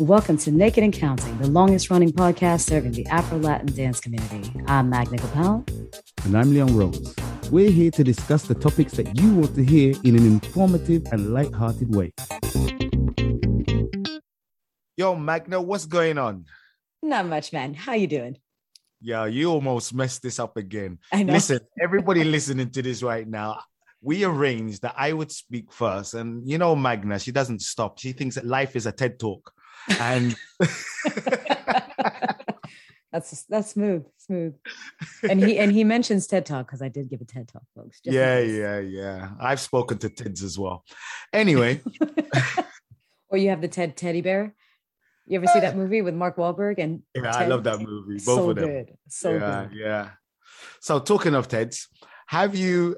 Welcome to Naked and Counting, the longest running podcast serving the Afro Latin dance community. I'm Magna Gopal. And I'm Leon Rose. We're here to discuss the topics that you want to hear in an informative and light-hearted way. Yo, Magna, what's going on? Not much, man. How you doing? Yeah, you almost messed this up again. I know. Listen, everybody listening to this right now, we arranged that I would speak first. And you know, Magna, she doesn't stop. She thinks that life is a TED talk. And that's that's smooth, smooth. And he and he mentions TED Talk because I did give a TED Talk, folks. just yeah, yeah, yeah. I've spoken to TEDs as well. Anyway, or you have the TED Teddy Bear. You ever see that movie with Mark Wahlberg and yeah, I love that movie. Both so of them. good, so yeah, good. yeah. So talking of TEDs, have you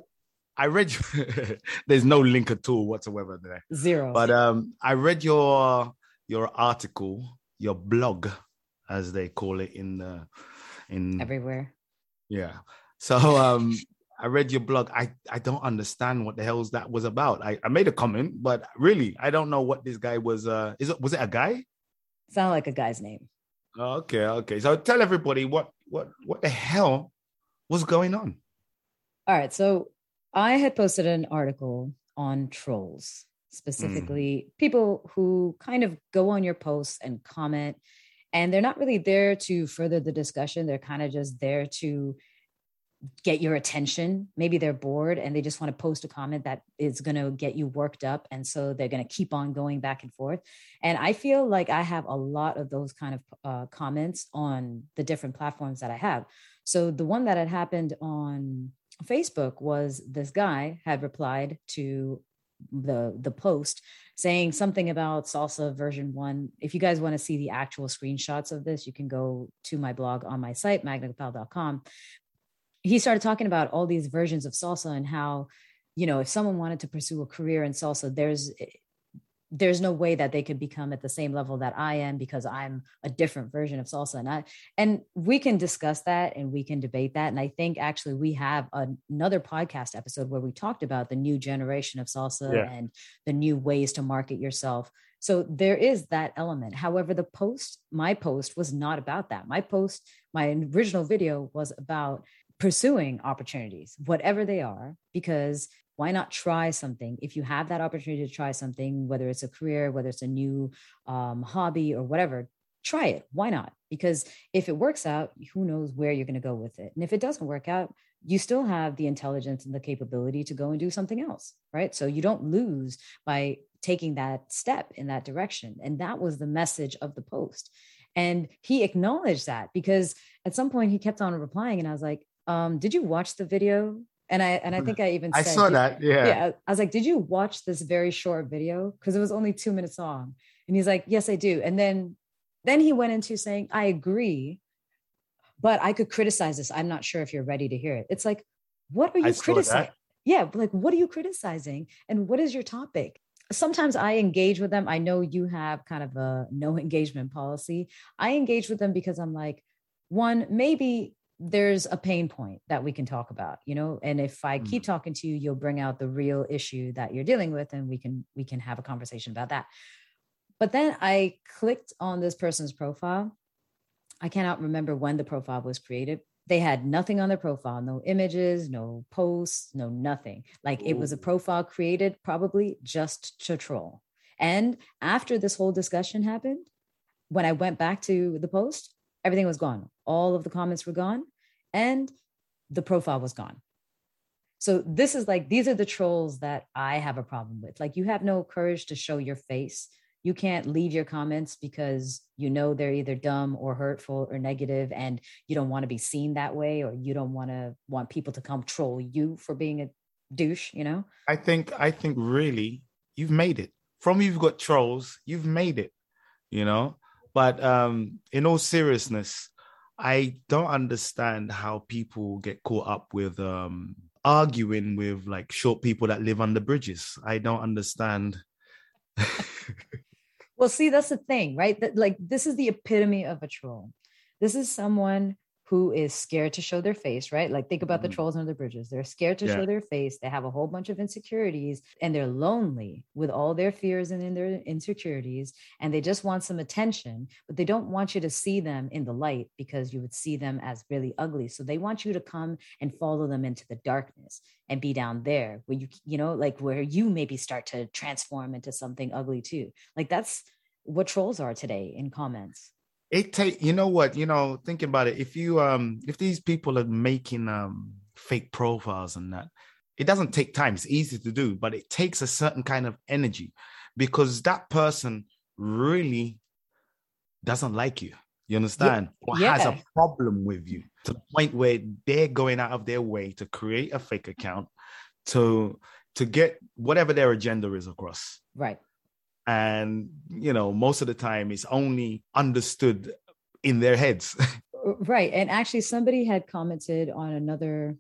I read there's no link at all whatsoever there. Zero. But um, I read your your article, your blog, as they call it in the in everywhere. yeah. So um, I read your blog. I I don't understand what the hell's that was about. I, I made a comment, but really I don't know what this guy was. Uh, is it was it a guy? Sound like a guy's name. Okay, okay. So tell everybody what what what the hell was going on. All right. So I had posted an article on trolls, specifically people who kind of go on your posts and comment, and they're not really there to further the discussion. They're kind of just there to get your attention. Maybe they're bored and they just want to post a comment that is going to get you worked up. And so they're going to keep on going back and forth. And I feel like I have a lot of those kind of uh, comments on the different platforms that I have. So the one that had happened on Facebook was this guy had replied to the the post saying something about salsa version 1 if you guys want to see the actual screenshots of this you can go to my blog on my site magnagopal.com he started talking about all these versions of salsa and how you know if someone wanted to pursue a career in salsa there's there's no way that they could become at the same level that I am because I'm a different version of salsa. And I, and we can discuss that and we can debate that. And I think actually we have another podcast episode where we talked about the new generation of salsa Yeah. and the new ways to market yourself. So there is that element. However, the post, my post was not about that. My post, my original video was about pursuing opportunities, whatever they are, because why not try something? If you have that opportunity to try something whether it's a career whether it's a new um, hobby or whatever try it. Why not? Because if it works out who knows where you're going to go with it. And if it doesn't work out you still have the intelligence and the capability to go and do something else right? So you don't lose by taking that step in that direction. And that was the message of the post. And he acknowledged that because at some point he kept on replying and i was like um, did you watch the video and I and I think I even I said, saw that. Yeah. yeah i was like did you watch this very short video? Because it was only two minutes long. And he's like yes i do. And then then he went into saying i agree but i could criticize this. I'm not sure if you're ready to hear it. It's like what are you criticizing yeah like what are you criticizing? And what is your topic? Sometimes i engage with them. I know you have kind of a no engagement policy. I engage with them because i'm like one maybe there's a pain point that we can talk about you know and if i keep mm. talking to you you'll bring out the real issue that you're dealing with and we can we can have a conversation about that. But then i clicked on this person's profile. I cannot remember when the profile was created. They had nothing on their profile no images no posts no nothing. Like it was a profile created probably just to troll. And after this whole discussion happened when i went back to the post everything was gone. All of the comments were gone and the profile was gone. So this is like these are the trolls that i have a problem with. Like you have no courage to show your face. You can't leave your comments because you know they're either dumb or hurtful or negative and you don't want to be seen that way or you don't want to want people to come troll you for being a douche you know? I think I think really you've made it. From you've got trolls, you've made it. You know, but um, in all seriousness, I don't understand how people get caught up with um arguing with like short people that live under bridges. I don't understand. Well, see, that's the thing, right? That like this is the epitome of a troll. This is someone who is scared to show their face, right? Like think about mm-hmm. the trolls under the bridges. They're scared to yeah. show their face. They have a whole bunch of insecurities and they're lonely with all their fears and in their insecurities and they just want some attention, but they don't want you to see them in the light because you would see them as really ugly. So they want you to come and follow them into the darkness and be down there where you you know like where you maybe start to transform into something ugly too. Like that's what trolls are today in comments it take you know what you know thinking about it if you um if these people are making um fake profiles and that it doesn't take time it's easy to do but it takes a certain kind of energy because that person really doesn't like you you understand yeah. or yeah. has a problem with you to the point where they're going out of their way to create a fake account to to get whatever their agenda is across right and you know most of the time it's only understood in their heads. Right. And actually somebody had commented on another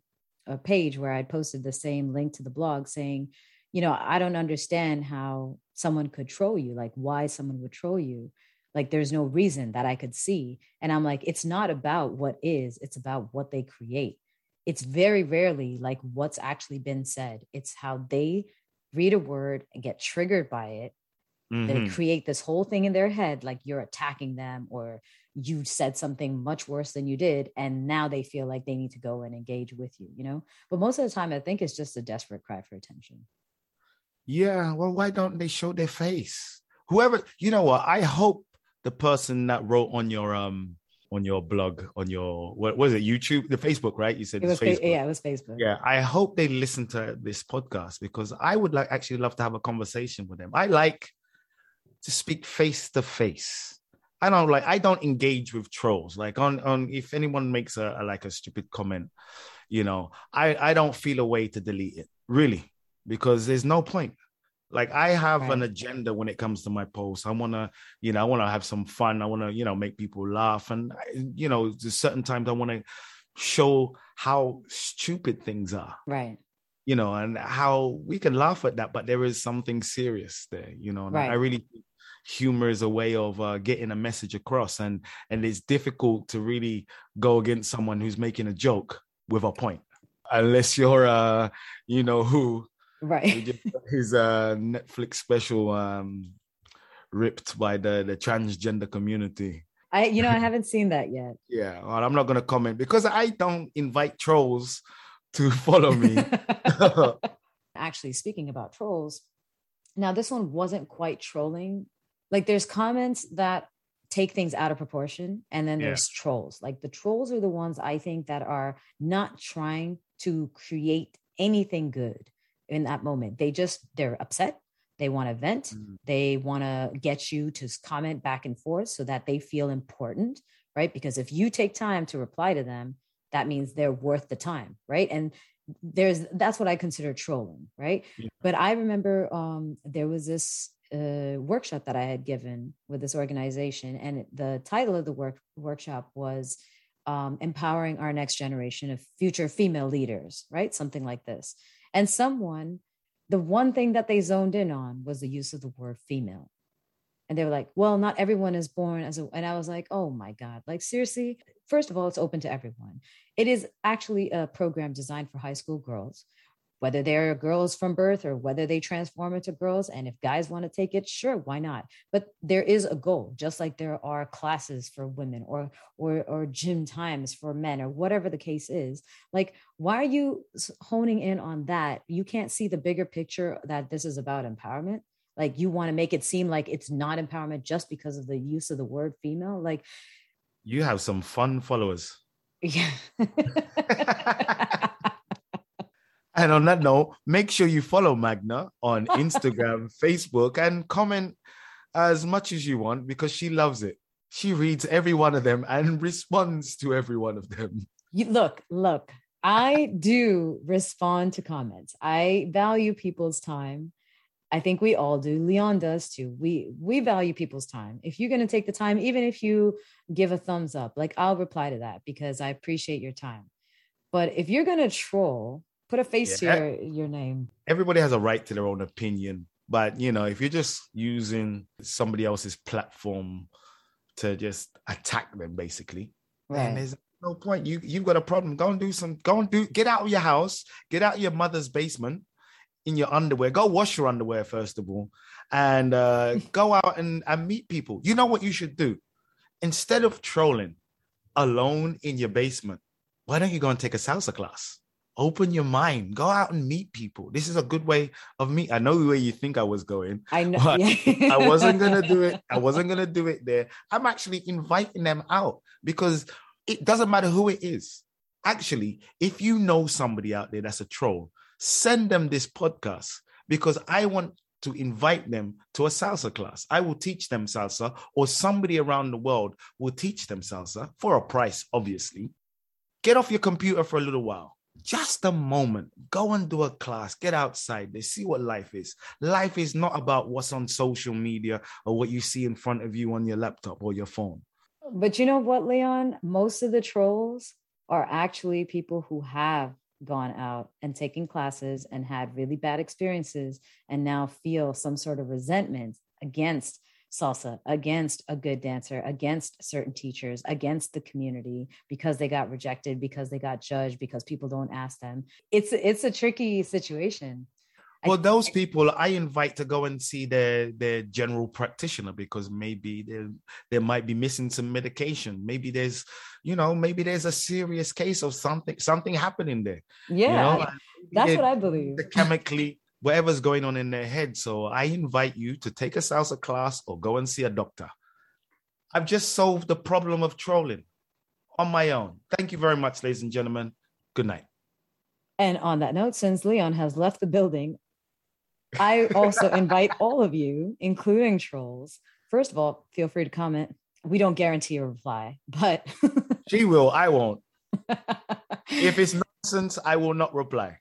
uh, page where i'd posted the same link to the blog saying you know i don't understand how someone could troll you like why someone would troll you. Like there's no reason that i could see. And i'm like it's not about what is it's about what they create. It's very rarely like what's actually been said. It's how they read a word and get triggered by it Mm-hmm. They create this whole thing in their head like you're attacking them or you said something much worse than you did. And now they feel like they need to go and engage with you, you know? But most of the time, I think it's just a desperate cry for attention. Yeah. Well, why don't they show their face? Whoever, you know what? I hope the person that wrote on your, um, on your blog, on your what was it, YouTube, the Facebook, right? You said it was Facebook. yeah, it was Facebook. Yeah, I hope they listen to this podcast because I would like actually love to have a conversation with them. I like to speak face to face. I don't like I don't engage with trolls. Like on on if anyone makes a, a, like a stupid comment, you know, I I don't feel a way to delete it really because there's no point. Like I have right. an agenda when it comes to my posts. I want to, you know, I want to have some fun. I want to, you know, make people laugh, and you know, there's certain times I want to show how stupid things are. Right you know, and how we can laugh at that, but there is something serious there, you know. right. I really humor is a way of uh, getting a message across and and it's difficult to really go against someone who's making a joke with a point unless you're uh you know who. Right. His uh netflix special um ripped by the the transgender community. I you know i haven't seen that yet. Yeah well, i'm not going to comment because i don't invite trolls to follow me. Actually speaking about trolls now this one wasn't quite trolling like there's comments that take things out of proportion and then there's yeah. trolls. Like the trolls are the ones i think that are not trying to create anything good in that moment. They just they're upset. They want to vent. Mm-hmm. they want to get you to comment back and forth so that they feel important right? Because if you take time to reply to them that means they're worth the time right? And there's that's what i consider trolling right? Yeah. but i remember um there was this uh, workshop that I had given with this organization, and the title of the work workshop was um, "Empowering Our Next Generation of Future Female Leaders," right? Something like this. And someone, the one thing that they zoned in on was the use of the word "female," and they were like, "Well, not everyone is born as a," and I was like, "Oh my god! Like seriously." First of all, it's open to everyone. It is actually a program designed for high school girls whether they're girls from birth or whether they transform into girls. And if guys want to take it, sure, why not? But there is a goal, just like there are classes for women or or or gym times for men or whatever the case is. Like, why are you honing in on that? You can't see the bigger picture that this is about empowerment. Like you want to make it seem like it's not empowerment just because of the use of the word female. Like you have some fun followers. Yeah. On that note, make sure you follow Magna on Instagram, Facebook, and comment as much as you want because she loves it. She reads every one of them and responds to every one of them. You, look, look, I do respond to comments. I value people's time. I think we all do. Leon does too. We we value people's time. If you're going to take the time, even if you give a thumbs up, like I'll reply to that because I appreciate your time. But if you're going to troll, Put a face yeah. to your, your name. Everybody has a right to their own opinion. But you know, if you're just using somebody else's platform to just attack them, basically, right. there's no point. You you've got a problem. Go and do some. Go and do. Get out of your house. Get out of your mother's basement in your underwear. Go wash your underwear first of all, and uh, go out and and meet people. You know what you should do? Instead of trolling alone in your basement, why don't you go and take a salsa class? Open your mind. Go out and meet people. This is a good way of me I know where you think I was going. I know. Yeah. I wasn't gonna do it. I wasn't gonna do it there. I'm actually inviting them out because it doesn't matter who it is. Actually, if you know somebody out there that's a troll, send them this podcast because I want to invite them to a salsa class. I will teach them salsa, or somebody around the world will teach them salsa for a price, obviously. Get off your computer for a little while. Just a moment. Go and do a class. Get outside. They see what life is. Life is not about what's on social media or what you see in front of you on your laptop or your phone. But you know what, Leon? Most of the trolls are actually people who have gone out and taken classes and had really bad experiences and now feel some sort of resentment against salsa, against a good dancer, against certain teachers, against the community because they got rejected, because they got judged, because people don't ask them. It's it's a tricky situation. Well, those people I invite to go and see their their general practitioner because maybe there there might be missing some medication. Maybe there's, you know, maybe there's a serious case of something something happening there. Yeah, you know? that's what I believe. The chemically, whatever's going on in their head. So I invite you to take a salsa class or go and see a doctor. I've just solved the problem of trolling on my own. Thank you very much, ladies and gentlemen. Good night. And on that note, since Leon has left the building, I also invite all of you, including trolls. First of all, feel free to comment. We don't guarantee a reply, but she will. I won't. if it's nonsense, I will not reply.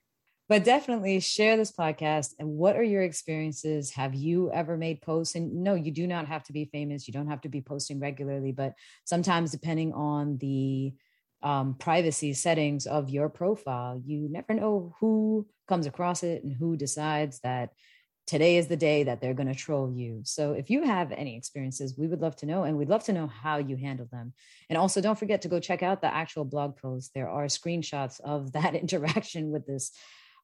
But definitely share this podcast. And what are your experiences? Have you ever made posts? And no, you do not have to be famous. You don't have to be posting regularly, but sometimes, depending on the um, privacy settings of your profile, you never know who comes across it and who decides that today is the day that they're going to troll you. So if you have any experiences, we would love to know and we'd love to know how you handle them. And also don't forget to go check out the actual blog post. There are screenshots of that interaction with this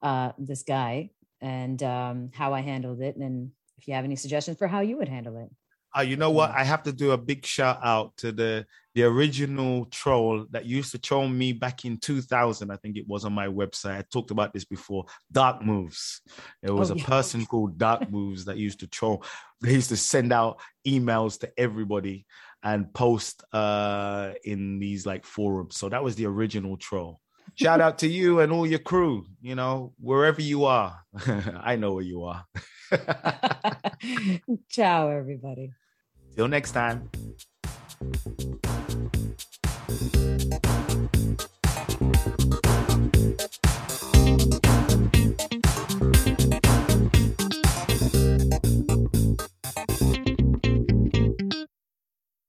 uh, this guy and um, how I handled it. And if you have any suggestions for how you would handle it. Uh, you know what? I have to do a big shout out to the the original troll that used to troll me back in 2000. I think it was on my website. I talked about this before. Dark Moves. There was oh, a yeah. person called Dark Moves that used to troll. They used to send out emails to everybody and post uh, in these like forums. So that was the original troll. Shout out to you and all your crew. You know, wherever you are, I know where you are. Ciao, everybody. Till next time.